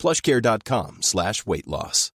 plushcare.com slash weight loss.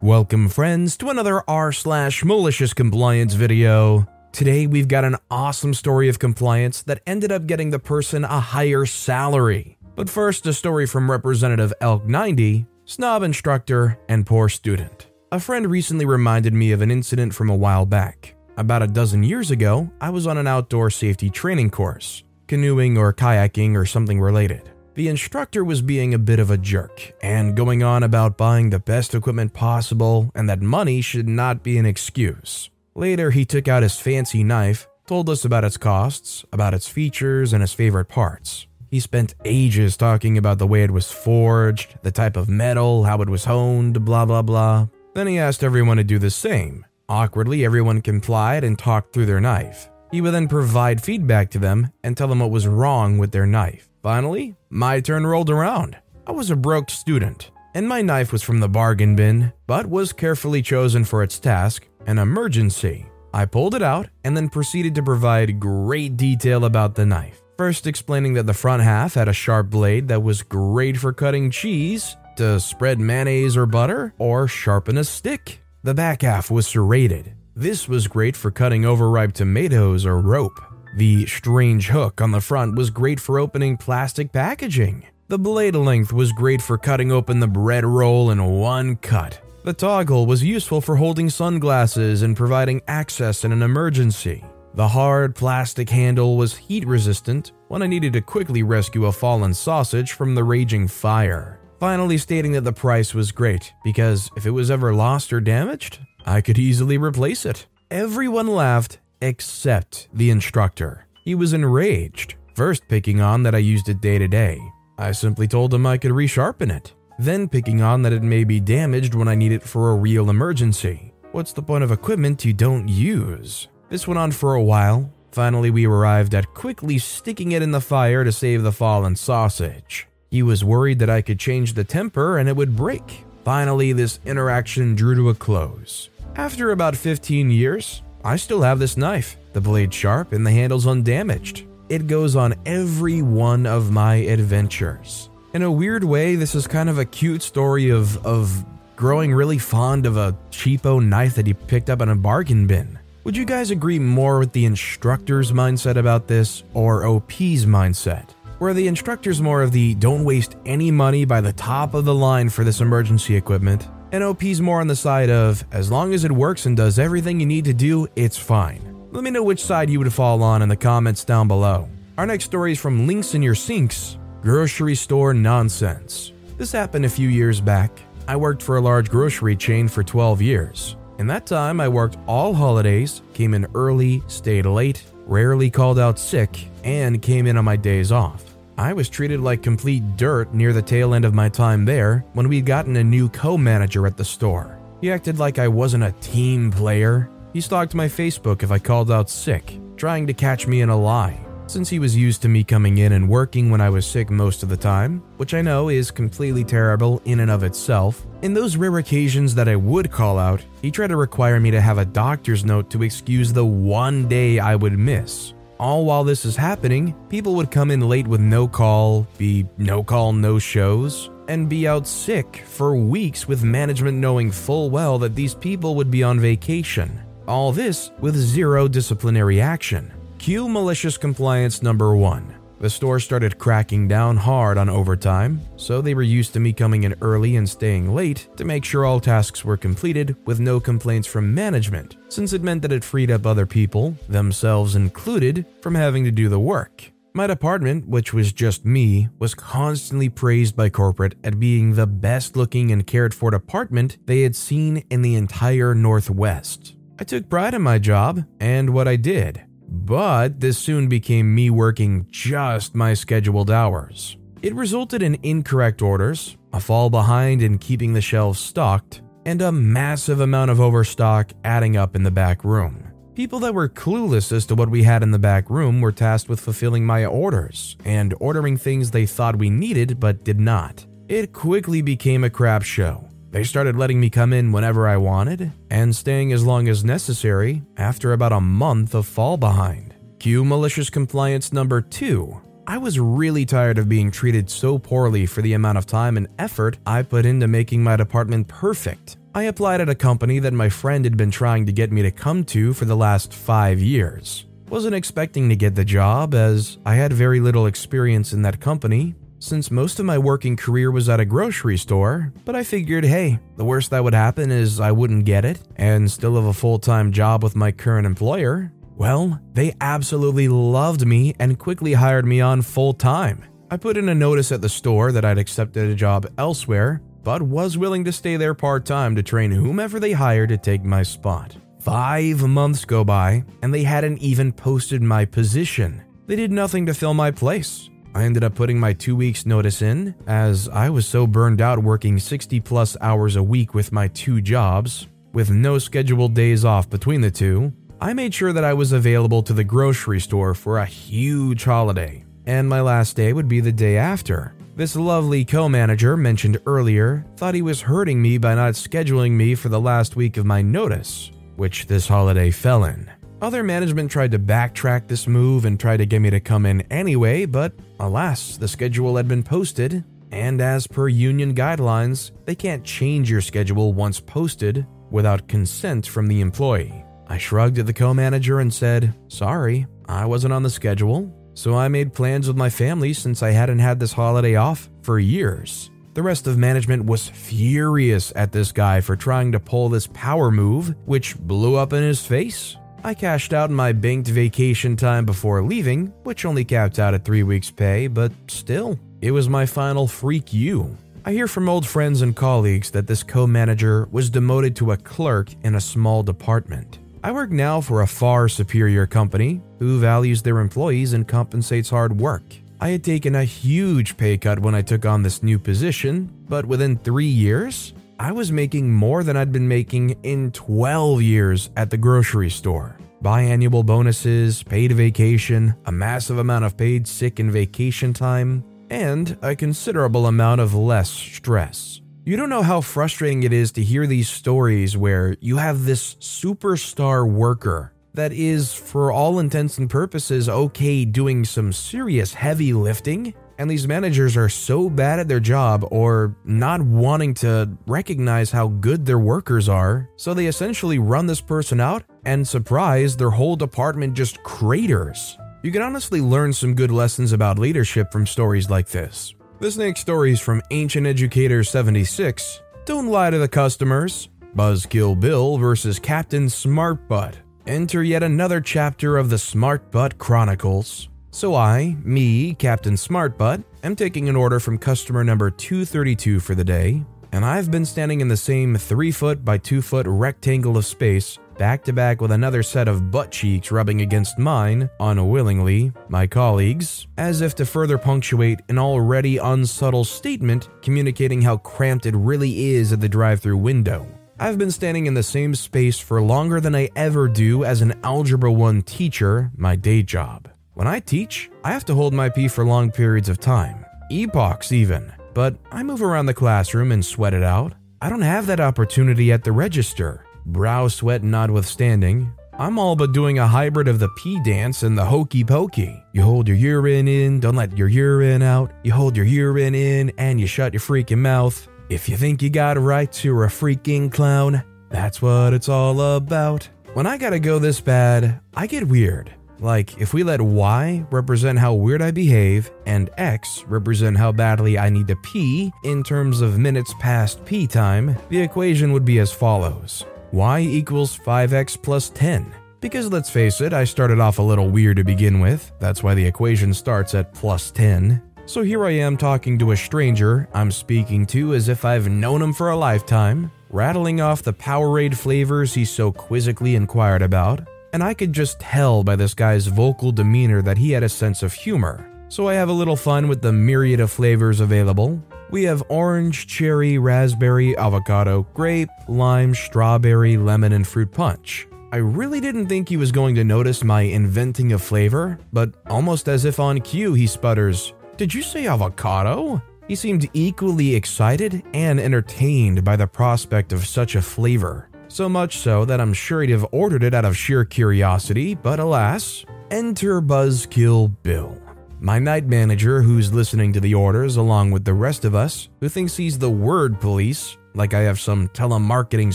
Welcome, friends, to another r slash malicious compliance video. Today, we've got an awesome story of compliance that ended up getting the person a higher salary. But first, a story from Representative Elk90, snob instructor, and poor student. A friend recently reminded me of an incident from a while back. About a dozen years ago, I was on an outdoor safety training course, canoeing or kayaking or something related. The instructor was being a bit of a jerk and going on about buying the best equipment possible and that money should not be an excuse. Later, he took out his fancy knife, told us about its costs, about its features, and his favorite parts. He spent ages talking about the way it was forged, the type of metal, how it was honed, blah blah blah. Then he asked everyone to do the same. Awkwardly, everyone complied and talked through their knife. He would then provide feedback to them and tell them what was wrong with their knife. Finally, my turn rolled around. I was a broke student, and my knife was from the bargain bin, but was carefully chosen for its task an emergency. I pulled it out and then proceeded to provide great detail about the knife. First, explaining that the front half had a sharp blade that was great for cutting cheese, to spread mayonnaise or butter, or sharpen a stick. The back half was serrated. This was great for cutting overripe tomatoes or rope. The strange hook on the front was great for opening plastic packaging. The blade length was great for cutting open the bread roll in one cut. The toggle was useful for holding sunglasses and providing access in an emergency. The hard plastic handle was heat resistant when I needed to quickly rescue a fallen sausage from the raging fire. Finally, stating that the price was great because if it was ever lost or damaged, I could easily replace it. Everyone laughed except the instructor. He was enraged, first picking on that I used it day to day. I simply told him I could resharpen it, then picking on that it may be damaged when I need it for a real emergency. What's the point of equipment you don't use? This went on for a while. Finally, we arrived at quickly sticking it in the fire to save the fallen sausage. He was worried that I could change the temper and it would break. Finally, this interaction drew to a close. After about 15 years, I still have this knife, the blade sharp and the handles undamaged. It goes on every one of my adventures. In a weird way, this is kind of a cute story of, of growing really fond of a cheapo knife that he picked up in a bargain bin. Would you guys agree more with the instructor's mindset about this or OP's mindset? Where the instructor's more of the don't waste any money by the top of the line for this emergency equipment, and OP's more on the side of, as long as it works and does everything you need to do, it's fine. Let me know which side you would fall on in the comments down below. Our next story is from Links in Your Sinks Grocery Store Nonsense. This happened a few years back. I worked for a large grocery chain for 12 years. In that time, I worked all holidays, came in early, stayed late, rarely called out sick, and came in on my days off. I was treated like complete dirt near the tail end of my time there when we'd gotten a new co manager at the store. He acted like I wasn't a team player. He stalked my Facebook if I called out sick, trying to catch me in a lie. Since he was used to me coming in and working when I was sick most of the time, which I know is completely terrible in and of itself, in those rare occasions that I would call out, he tried to require me to have a doctor's note to excuse the one day I would miss. All while this is happening, people would come in late with no call, be no call, no shows, and be out sick for weeks with management knowing full well that these people would be on vacation. All this with zero disciplinary action. Cue malicious compliance number one. The store started cracking down hard on overtime, so they were used to me coming in early and staying late to make sure all tasks were completed with no complaints from management, since it meant that it freed up other people, themselves included, from having to do the work. My department, which was just me, was constantly praised by corporate at being the best looking and cared for department they had seen in the entire Northwest. I took pride in my job and what I did, but this soon became me working just my scheduled hours. It resulted in incorrect orders, a fall behind in keeping the shelves stocked, and a massive amount of overstock adding up in the back room. People that were clueless as to what we had in the back room were tasked with fulfilling my orders and ordering things they thought we needed but did not. It quickly became a crap show. They started letting me come in whenever I wanted and staying as long as necessary after about a month of fall behind. Cue malicious compliance number two. I was really tired of being treated so poorly for the amount of time and effort I put into making my department perfect. I applied at a company that my friend had been trying to get me to come to for the last five years. Wasn't expecting to get the job as I had very little experience in that company, since most of my working career was at a grocery store, but I figured, hey, the worst that would happen is I wouldn't get it and still have a full time job with my current employer. Well, they absolutely loved me and quickly hired me on full time. I put in a notice at the store that I'd accepted a job elsewhere but was willing to stay there part time to train whomever they hired to take my spot. Five months go by, and they hadn't even posted my position. They did nothing to fill my place. I ended up putting my two weeks' notice in, as I was so burned out working 60 plus hours a week with my two jobs, with no scheduled days off between the two. I made sure that I was available to the grocery store for a huge holiday, and my last day would be the day after. This lovely co manager mentioned earlier thought he was hurting me by not scheduling me for the last week of my notice, which this holiday fell in. Other management tried to backtrack this move and tried to get me to come in anyway, but alas, the schedule had been posted, and as per union guidelines, they can't change your schedule once posted without consent from the employee. I shrugged at the co manager and said, Sorry, I wasn't on the schedule, so I made plans with my family since I hadn't had this holiday off for years. The rest of management was furious at this guy for trying to pull this power move, which blew up in his face. I cashed out my banked vacation time before leaving, which only capped out at three weeks' pay, but still, it was my final freak you. I hear from old friends and colleagues that this co manager was demoted to a clerk in a small department. I work now for a far superior company who values their employees and compensates hard work. I had taken a huge pay cut when I took on this new position, but within three years, I was making more than I'd been making in 12 years at the grocery store. Biannual bonuses, paid vacation, a massive amount of paid sick and vacation time, and a considerable amount of less stress. You don't know how frustrating it is to hear these stories where you have this superstar worker that is, for all intents and purposes, okay doing some serious heavy lifting, and these managers are so bad at their job or not wanting to recognize how good their workers are, so they essentially run this person out and surprise their whole department just craters. You can honestly learn some good lessons about leadership from stories like this. This next story is from Ancient Educator 76. Don't lie to the customers. Buzzkill Bill versus Captain Smartbutt. Enter yet another chapter of the Smartbutt Chronicles. So I, me, Captain Smartbutt, am taking an order from customer number 232 for the day, and I've been standing in the same 3 foot by 2 foot rectangle of space back to back with another set of butt cheeks rubbing against mine, unwillingly, my colleagues, as if to further punctuate an already unsubtle statement communicating how cramped it really is at the drive through window. I've been standing in the same space for longer than I ever do as an Algebra 1 teacher, my day job. When I teach, I have to hold my pee for long periods of time, epochs even, but I move around the classroom and sweat it out. I don't have that opportunity at the register. Brow sweat notwithstanding, I'm all but doing a hybrid of the pee dance and the hokey pokey. You hold your urine in, don't let your urine out. You hold your urine in and you shut your freaking mouth. If you think you got a right to a freaking clown, that's what it's all about. When I gotta go this bad, I get weird. Like, if we let Y represent how weird I behave, and X represent how badly I need to pee in terms of minutes past pee time, the equation would be as follows y equals 5x plus 10. Because let's face it, I started off a little weird to begin with, that's why the equation starts at plus 10. So here I am talking to a stranger I'm speaking to as if I've known him for a lifetime, rattling off the Powerade flavors he so quizzically inquired about, and I could just tell by this guy's vocal demeanor that he had a sense of humor. So I have a little fun with the myriad of flavors available, We have orange, cherry, raspberry, avocado, grape, lime, strawberry, lemon, and fruit punch. I really didn't think he was going to notice my inventing a flavor, but almost as if on cue, he sputters, Did you say avocado? He seemed equally excited and entertained by the prospect of such a flavor. So much so that I'm sure he'd have ordered it out of sheer curiosity, but alas, enter Buzzkill Bill. My night manager, who's listening to the orders along with the rest of us, who thinks he's the word police, like I have some telemarketing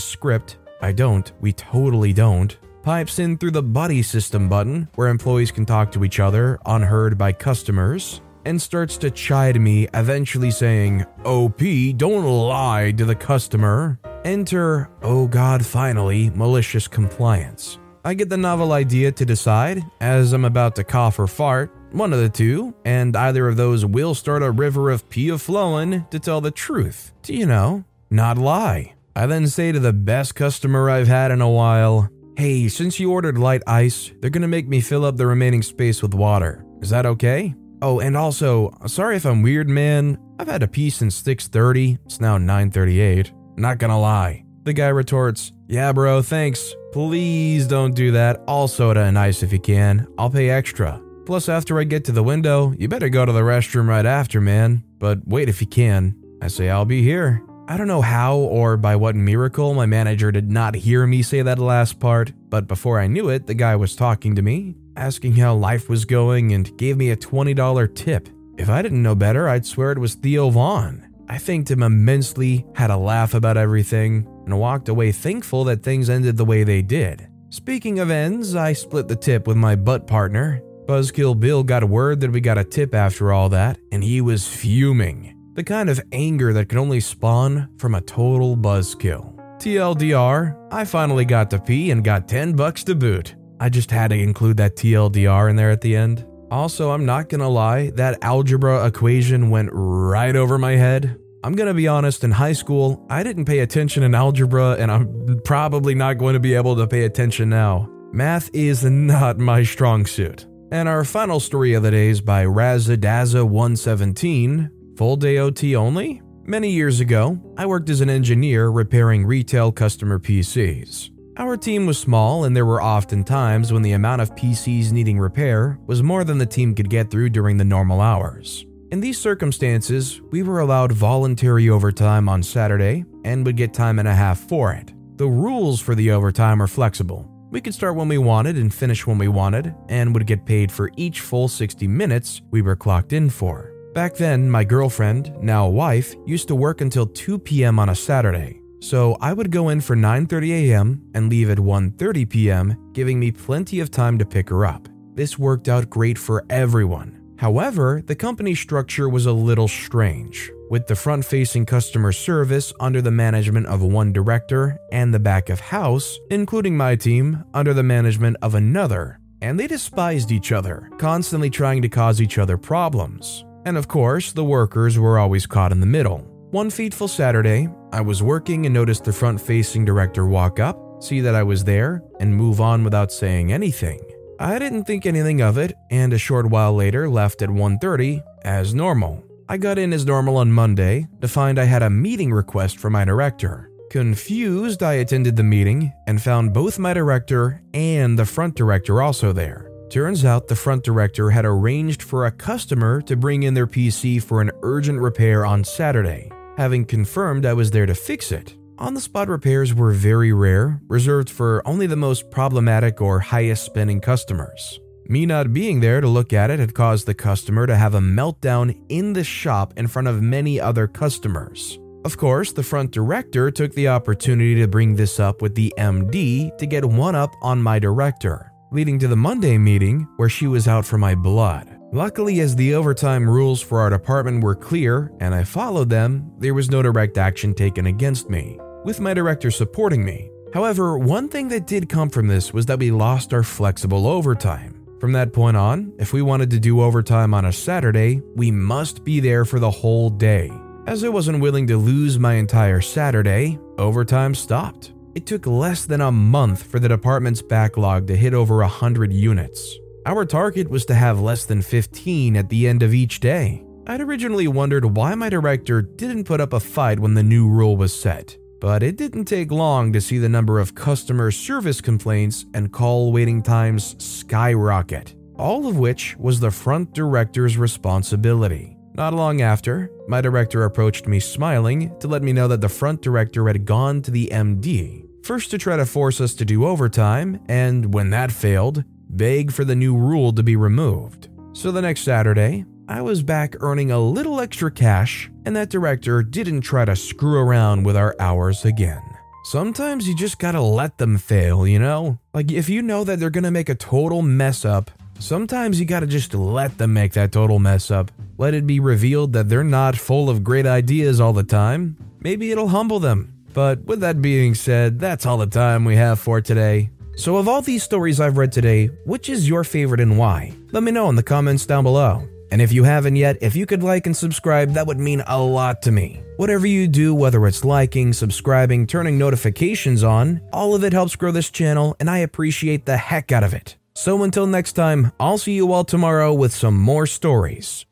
script. I don't, we totally don't. Pipes in through the buddy system button, where employees can talk to each other, unheard by customers, and starts to chide me, eventually saying, oh, OP, don't lie to the customer. Enter, oh god, finally, malicious compliance. I get the novel idea to decide, as I'm about to cough or fart, one of the two, and either of those will start a river of pee flowing to tell the truth, to, you know, not lie. I then say to the best customer I've had in a while, Hey, since you ordered light ice, they're gonna make me fill up the remaining space with water. Is that okay? Oh, and also, sorry if I'm weird, man. I've had a pee since 6:30. It's now 9:38. Not gonna lie. The guy retorts, "Yeah, bro, thanks. Please don't do that. All soda and ice if you can. I'll pay extra. Plus, after I get to the window, you better go to the restroom right after, man. But wait if you can." I say, "I'll be here." I don't know how or by what miracle my manager did not hear me say that last part, but before I knew it, the guy was talking to me, asking how life was going, and gave me a $20 tip. If I didn't know better, I'd swear it was Theo Von. I thanked him immensely, had a laugh about everything, and walked away thankful that things ended the way they did. Speaking of ends, I split the tip with my butt partner. Buzzkill Bill got word that we got a tip after all that, and he was fuming. The kind of anger that can only spawn from a total buzzkill. TLDR, I finally got to pee and got 10 bucks to boot. I just had to include that TLDR in there at the end. Also, I'm not gonna lie, that algebra equation went right over my head. I'm gonna be honest, in high school, I didn't pay attention in algebra, and I'm probably not going to be able to pay attention now. Math is not my strong suit. And our final story of the day is by Razadaza117, full day OT only? Many years ago, I worked as an engineer repairing retail customer PCs. Our team was small, and there were often times when the amount of PCs needing repair was more than the team could get through during the normal hours. In these circumstances, we were allowed voluntary overtime on Saturday and would get time and a half for it. The rules for the overtime are flexible. We could start when we wanted and finish when we wanted, and would get paid for each full 60 minutes we were clocked in for. Back then, my girlfriend, now a wife, used to work until 2 p.m. on a Saturday, so I would go in for 9:30 a.m. and leave at 1:30 p.m., giving me plenty of time to pick her up. This worked out great for everyone. However, the company structure was a little strange, with the front-facing customer service under the management of one director and the back of house, including my team, under the management of another. And they despised each other, constantly trying to cause each other problems. And of course, the workers were always caught in the middle. One fateful Saturday, I was working and noticed the front facing director walk up, see that I was there, and move on without saying anything. I didn't think anything of it, and a short while later left at 1:30 as normal. I got in as normal on Monday to find I had a meeting request from my director. Confused, I attended the meeting and found both my director and the front director also there. Turns out the front director had arranged for a customer to bring in their PC for an urgent repair on Saturday having confirmed I was there to fix it. On the spot repairs were very rare, reserved for only the most problematic or highest spending customers. Me not being there to look at it had caused the customer to have a meltdown in the shop in front of many other customers. Of course, the front director took the opportunity to bring this up with the MD to get one up on my director, leading to the Monday meeting where she was out for my blood. Luckily, as the overtime rules for our department were clear and I followed them, there was no direct action taken against me, with my director supporting me. However, one thing that did come from this was that we lost our flexible overtime. From that point on, if we wanted to do overtime on a Saturday, we must be there for the whole day. As I wasn't willing to lose my entire Saturday, overtime stopped. It took less than a month for the department's backlog to hit over 100 units. Our target was to have less than 15 at the end of each day. I'd originally wondered why my director didn't put up a fight when the new rule was set, but it didn't take long to see the number of customer service complaints and call waiting times skyrocket, all of which was the front director's responsibility. Not long after, my director approached me smiling to let me know that the front director had gone to the MD, first to try to force us to do overtime, and when that failed, beg for the new rule to be removed. So the next Saturday, I was back earning a little extra cash, and that director didn't try to screw around with our hours again. Sometimes you just gotta let them fail, you know? Like, if you know that they're gonna make a total mess up, sometimes you gotta just let them make that total mess up. Let it be revealed that they're not full of great ideas all the time. Maybe it'll humble them. But with that being said, that's all the time we have for today. So, of all these stories I've read today, which is your favorite and why? Let me know in the comments down below. And if you haven't yet, if you could like and subscribe, that would mean a lot to me. Whatever you do, whether it's liking, subscribing, turning notifications on, all of it helps grow this channel, and I appreciate the heck out of it. So until next time, I'll see you all tomorrow with some more stories.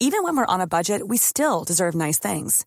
Even when we're on a budget, we still deserve nice things.